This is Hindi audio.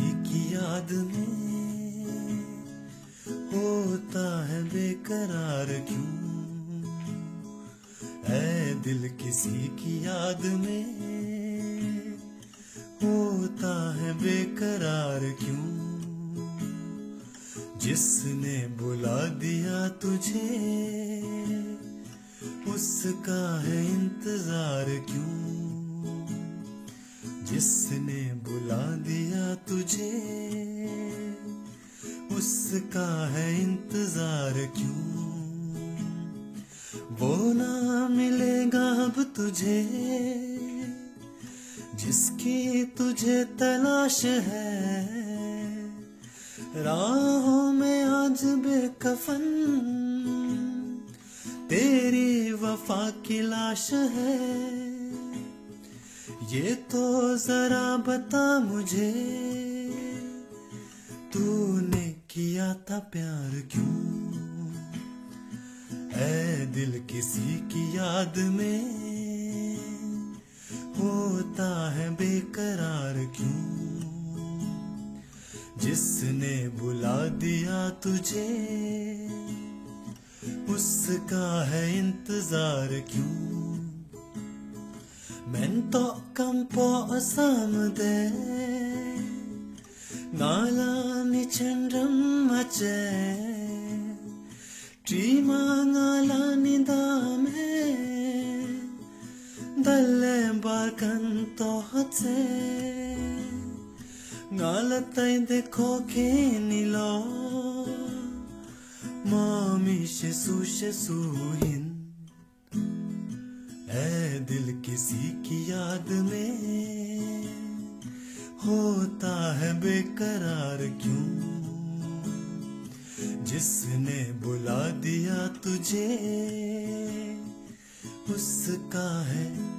की याद में होता है बेकरार क्यों? ऐ दिल किसी की याद में होता है बेकरार क्यों? जिसने बुला दिया तुझे, उसका है इंतज़ार क्यों? जिसने बुला दिया तुझे। उसका है इंतज़ार क्यों? वो ना मिलेगा अब तुझे। जिसकी तुझे तलाश है। राहों में आज बेकफन। तेरी वफा की लाश है। ये तो जरा बता मुझे, तूने किया था प्यार क्यों? ऐ दिल किसी की याद में होता है बेकरार क्यों? जिसने बुला दिया तुझे, उसका है इंतज़ार क्यों? mento kampo samde ngala ni chandram mache trima ngala ni dame dalle ba kanto hatse ngala tai dekho ke nilo mami she su she su hin ऐ दिल किसी की याद में? होता है बेकरार क्यों? जिसने बुला दिया तुझे, उसका है